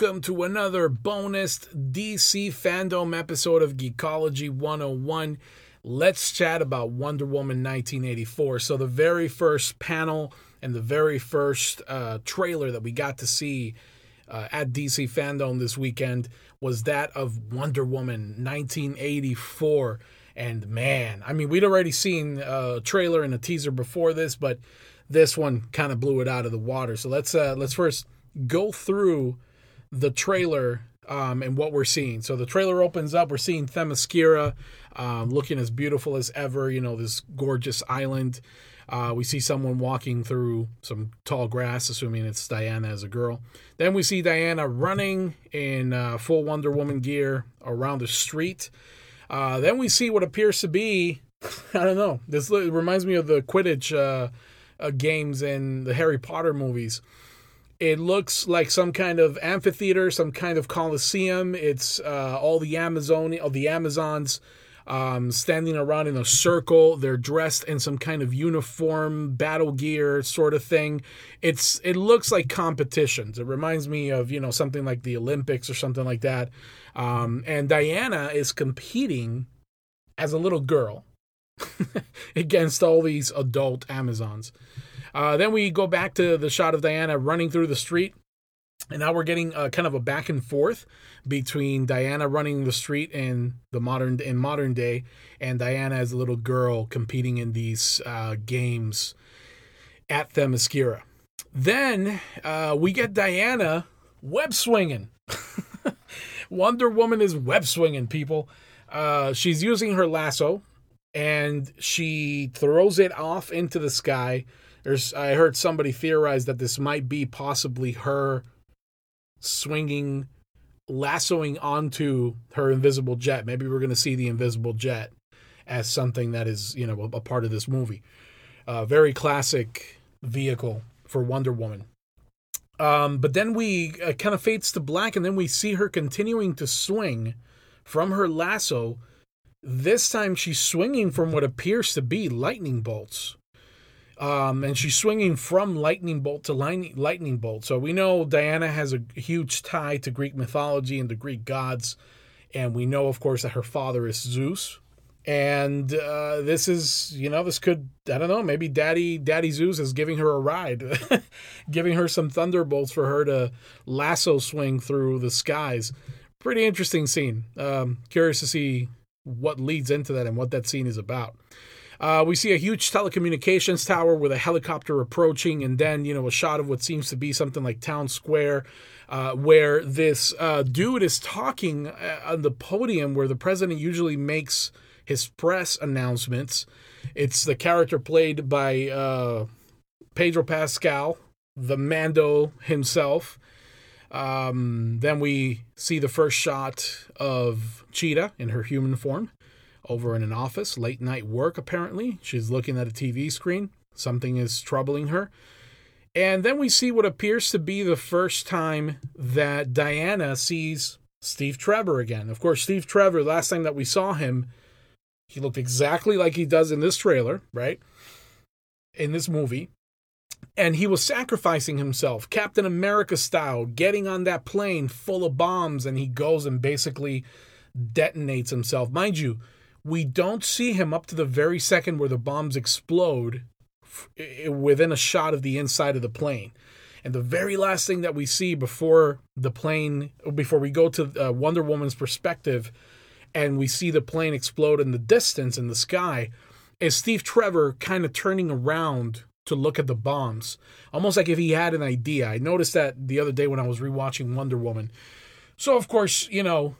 welcome to another bonus DC Fandome episode of Geekology 101. Let's chat about Wonder Woman 1984. So, the very first panel and the very first uh, trailer that we got to see uh, at DC Fandome this weekend was that of Wonder Woman 1984. And man, I mean, we'd already seen a trailer and a teaser before this, but this one kind of blew it out of the water. So let's uh, let's first go through the trailer um, and what we're seeing. So the trailer opens up. We're seeing Themyscira um, looking as beautiful as ever. You know, this gorgeous island. Uh, we see someone walking through some tall grass, assuming it's Diana as a girl. Then we see Diana running in uh, full Wonder Woman gear around the street. Uh, then we see what appears to be, I don't know, this reminds me of the Quidditch uh, uh, games in the Harry Potter movies. It looks like some kind of amphitheater, some kind of coliseum. It's uh, all the Amazon, all the Amazons um, standing around in a circle. They're dressed in some kind of uniform, battle gear sort of thing. It's it looks like competitions. It reminds me of you know something like the Olympics or something like that. Um, and Diana is competing as a little girl against all these adult Amazons. Uh, then we go back to the shot of Diana running through the street. And now we're getting uh, kind of a back and forth between Diana running the street in the modern in modern day, and Diana as a little girl competing in these uh, games at Themyscira. Then uh, we get Diana web swinging. Wonder Woman is web swinging, people. Uh, she's using her lasso, and she throws it off into the sky there's I heard somebody theorize that this might be possibly her swinging lassoing onto her invisible jet. Maybe we're going to see the invisible jet as something that is, you know, a, a part of this movie. Uh, very classic vehicle for Wonder Woman. Um, but then we uh, kind of fades to black, and then we see her continuing to swing from her lasso. This time she's swinging from what appears to be lightning bolts. Um, and she's swinging from lightning bolt to lightning, lightning bolt. So we know Diana has a huge tie to Greek mythology and the Greek gods. And we know, of course, that her father is Zeus. And uh, this is, you know, this could, I don't know, maybe Daddy, Daddy Zeus is giving her a ride, giving her some thunderbolts for her to lasso swing through the skies. Pretty interesting scene. Um, curious to see what leads into that and what that scene is about. Uh, we see a huge telecommunications tower with a helicopter approaching, and then you know a shot of what seems to be something like town square, uh, where this uh, dude is talking uh, on the podium where the president usually makes his press announcements. It's the character played by uh, Pedro Pascal, the Mando himself. Um, then we see the first shot of Cheetah in her human form over in an office, late night work apparently. She's looking at a TV screen. Something is troubling her. And then we see what appears to be the first time that Diana sees Steve Trevor again. Of course, Steve Trevor, last time that we saw him, he looked exactly like he does in this trailer, right? In this movie. And he was sacrificing himself, Captain America style, getting on that plane full of bombs, and he goes and basically detonates himself. Mind you, we don't see him up to the very second where the bombs explode within a shot of the inside of the plane. And the very last thing that we see before the plane, before we go to uh, Wonder Woman's perspective, and we see the plane explode in the distance in the sky, is Steve Trevor kind of turning around to look at the bombs, almost like if he had an idea. I noticed that the other day when I was rewatching Wonder Woman. So, of course, you know,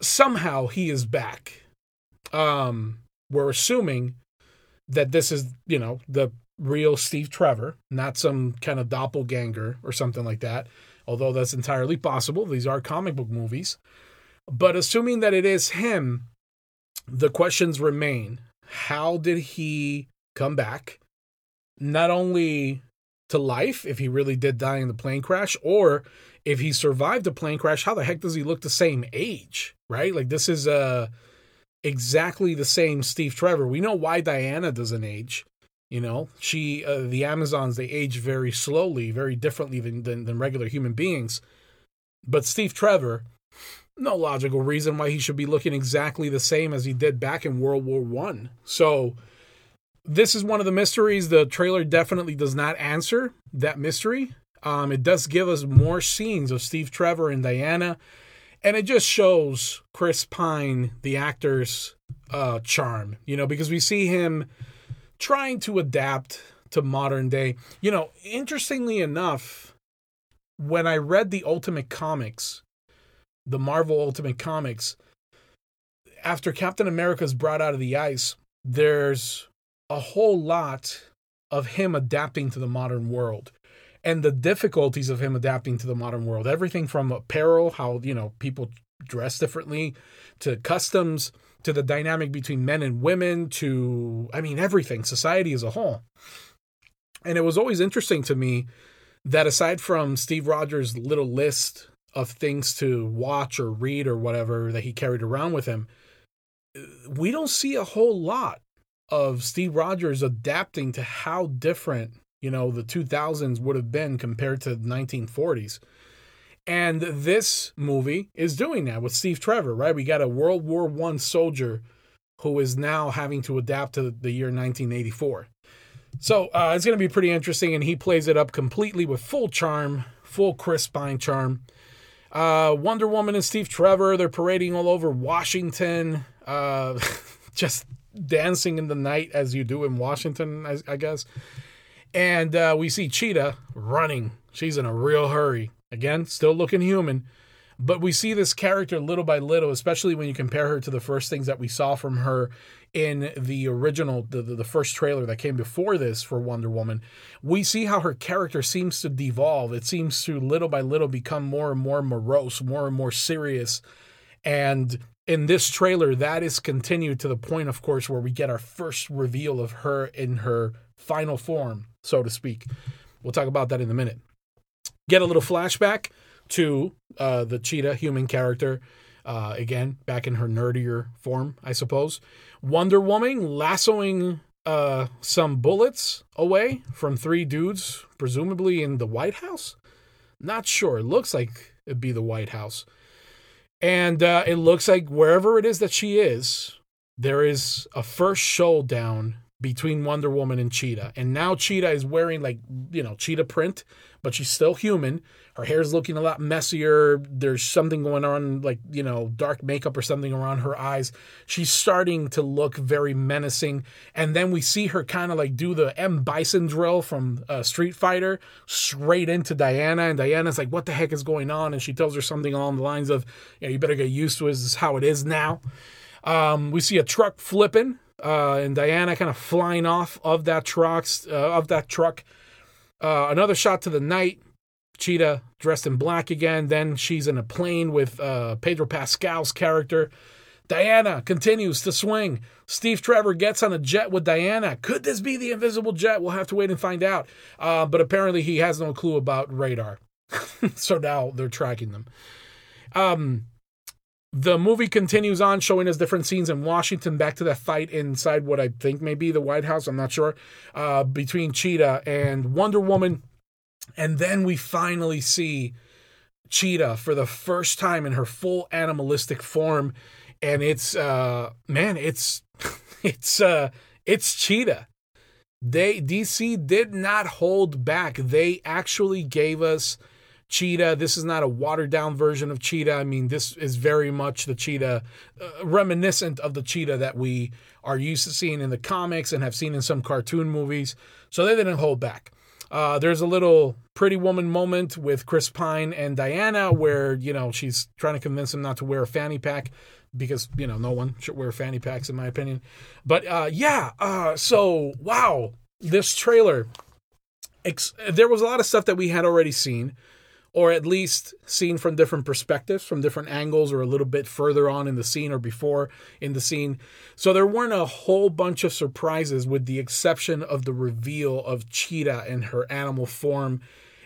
somehow he is back um, we're assuming that this is, you know, the real Steve Trevor, not some kind of doppelganger or something like that, although that's entirely possible. These are comic book movies. But assuming that it is him, the questions remain how did he come back? Not only to life, if he really did die in the plane crash, or if he survived the plane crash, how the heck does he look the same age? Right? Like, this is a exactly the same Steve Trevor. We know why Diana doesn't age. You know, she, uh, the Amazons, they age very slowly, very differently than, than, than regular human beings. But Steve Trevor, no logical reason why he should be looking exactly the same as he did back in World War One. So this is one of the mysteries. The trailer definitely does not answer that mystery. Um, it does give us more scenes of Steve Trevor and Diana, and it just shows Chris Pine, the actor's uh, charm. You know, because we see him trying to adapt to modern day. You know, interestingly enough, when I read the Ultimate Comics, the Marvel Ultimate Comics, after Captain America's brought out of the ice, there's a whole lot of him adapting to the modern world and the difficulties of him adapting to the modern world. Everything from apparel, how, you know, people dress differently, to customs, to the dynamic between men and women, to, I mean, everything, society as a whole. And it was always interesting to me that aside from Steve Rogers' little list of things to watch or read or whatever that he carried around with him, we don't see a whole lot of Steve Rogers adapting to how different, you know, the 2000s would have been compared to the 1940s. And this movie is doing that with Steve Trevor, right? We got a World War One soldier who is now having to adapt to the year 1984. So uh, it's going to be pretty interesting, and he plays it up completely with full charm, full Chris Pine charm. Uh, Wonder Woman and Steve Trevor, they're parading all over Washington. Uh, just dancing in the night as you do in Washington, I, I guess. And uh, we see Cheetah running. She's in a real hurry. Again, still looking human. But we see this character little by little, especially when you compare her to the first things that we saw from her in the original, the, the, the, first trailer that came before this for Wonder Woman. We see how her character seems to devolve. It seems to little by little become more and more morose, more and more serious. And in this trailer, that is continued to the point, of course, where we get our first reveal of her in her final form, so to speak. We'll talk about that in a minute. Get a little flashback to uh, the cheetah human character. Uh, again, back in her nerdier form, I suppose. Wonder Woman lassoing uh, some bullets away from three dudes, presumably in the White House. Not sure. Looks like it'd be the White House. And uh, it looks like wherever it is that she is, there is a first showdown between Wonder Woman and Cheetah. And now Cheetah is wearing like, you know, cheetah print, but she's still human. Her hair's looking a lot messier. There's something going on, like, you know, dark makeup or something around her eyes. She's starting to look very menacing. And then we see her kind of like do the M. Bison drill from uh, Street Fighter straight into Diana. And Diana's like, what the heck is going on? And she tells her something along the lines of, you, know, you better get used to it. This is how it is now. Um, we see a truck flipping uh, and Diana kind of flying off of that truck. Uh, of that truck. Uh, another shot to the night. Cheetah dressed in black again. Then she's in a plane with uh, Pedro Pascal's character. Diana continues to swing. Steve Trevor gets on a jet with Diana. Could this be the invisible jet? We'll have to wait and find out. Uh, but apparently, he has no clue about radar. so now they're tracking them. Um, the movie continues on showing us different scenes in Washington, back to that fight inside what I think may be the White House. I'm not sure. Uh, between Cheetah and Wonder Woman. And then we finally see Cheetah for the first time in her full animalistic form. And it's, uh, man, it's, it's, uh, it's Cheetah. They, DC did not hold back. They actually gave us Cheetah. This is not a watered down version of Cheetah. I mean, this is very much the Cheetah, uh, reminiscent of the Cheetah that we are used to seeing in the comics and have seen in some cartoon movies. So they didn't hold back. Uh, there's a little pretty woman moment with Chris Pine and Diana where, you know, she's trying to convince him not to wear a fanny pack because, you know, no one should wear fanny packs, in my opinion. But uh, yeah, uh, so wow, this trailer, ex- there was a lot of stuff that we had already seen or at least seen from different perspectives, from different angles, or a little bit further on in the scene or before in the scene. So there weren't a whole bunch of surprises, with the exception of the reveal of Cheetah in her animal form.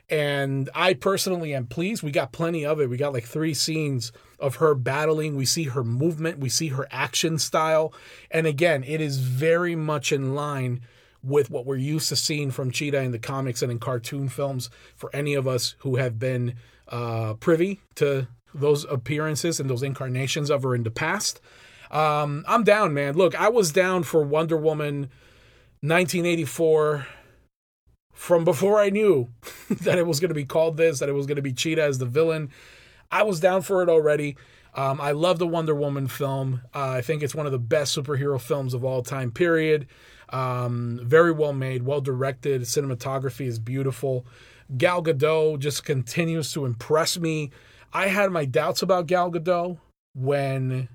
And I personally am pleased. We got plenty of it. We got like three scenes of her battling. We see her movement, we see her action style. And again, it is very much in line with what we're used to seeing from Cheetah in the comics and in cartoon films for any of us who have been uh, privy to those appearances and those incarnations of her in the past. Um, I'm down, man. Look, I was down for Wonder Woman 1984 from before I knew that it was going to be called this, that it was going to be Cheetah as the villain. I was down for it already. Um, I love the Wonder Woman film. Uh, I think it's one of the best superhero films of all time, period. Um, very well made, well directed. Cinematography is beautiful. Gal Gadot just continues to impress me. I had my doubts about Gal Gadot when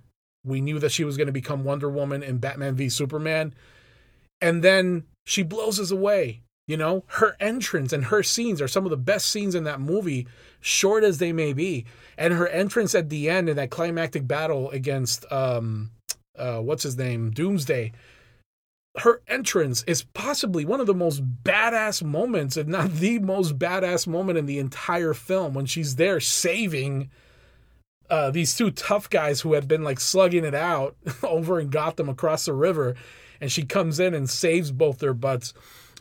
we knew that she was going to become Wonder Woman in Batman v Superman. And then she blows us away. You know, her entrance and her scenes are some of the best scenes in that movie, short as they may be. And her entrance at the end in that climactic battle against um uh what's his name? Doomsday. Her entrance is possibly one of the most badass moments, if not the most badass moment in the entire film when she's there saving uh, these two tough guys who had been like slugging it out over in Gotham across the river, and she comes in and saves both their butts.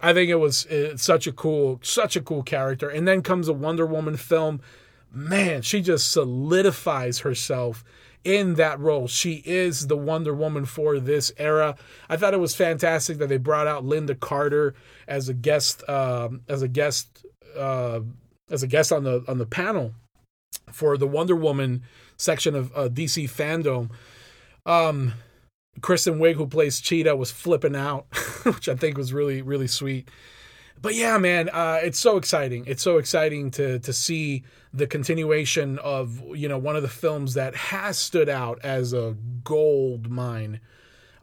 I think it was uh, such a cool, such a cool character. And then comes a Wonder Woman film. Man, she just solidifies herself in that role. She is the Wonder Woman for this era. I thought it was fantastic that they brought out Lynda Carter as a guest, um, as a guest, uh, as a guest on the on the panel for the Wonder Woman section of uh, DC Fandome. Um, Kristen Wiig, who plays Cheetah, was flipping out, which I think was really, really sweet. But yeah, man, uh, it's so exciting. It's so exciting to to see the continuation of you know one of the films that has stood out as a gold mine,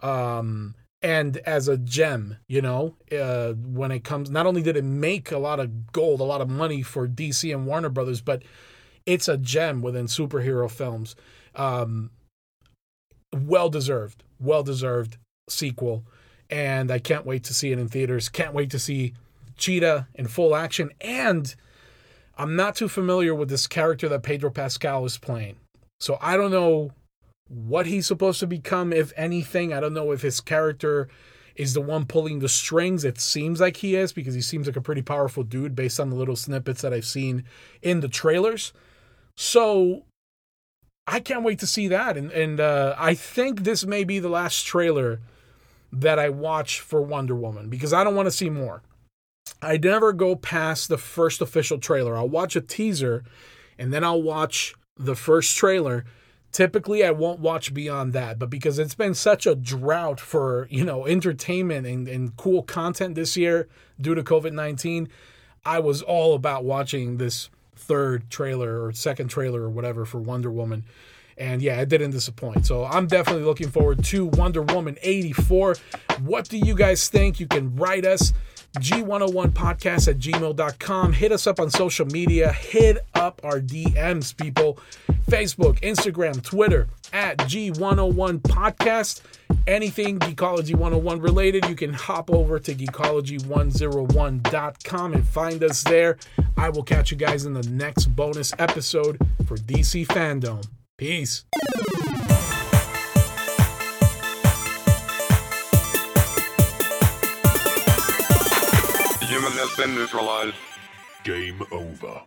um, and as a gem. You know, uh, when it comes, not only did it make a lot of gold, a lot of money for DC and Warner Brothers, but it's a gem within superhero films. Um, well deserved, well deserved sequel. And I can't wait to see it in theaters. Can't wait to see Cheetah in full action. And I'm not too familiar with this character that Pedro Pascal is playing. So I don't know what he's supposed to become, if anything. I don't know if his character is the one pulling the strings. It seems like he is because he seems like a pretty powerful dude based on the little snippets that I've seen in the trailers. So I can't wait to see that. And and uh, I think this may be the last trailer that I watch for Wonder Woman because I don't want to see more. I never go past the first official trailer. I'll watch a teaser and then I'll watch the first trailer. Typically I won't watch beyond that, but because it's been such a drought for, you know, entertainment and, and cool content this year due to COVID-19, I was all about watching this third trailer or second trailer or whatever for Wonder Woman. And yeah, it didn't disappoint. So I'm definitely looking forward to Wonder Woman 84. What do you guys think? You can write us g101podcast at gmail.com. Hit us up on social media. Hit up our DMs, people. Facebook, Instagram, Twitter at G101 Podcast. Anything Geekology 101 related, you can hop over to geekology101.com and find us there. I will catch you guys in the next bonus episode for DC Fandome. Peace. Has been neutralized. Game over.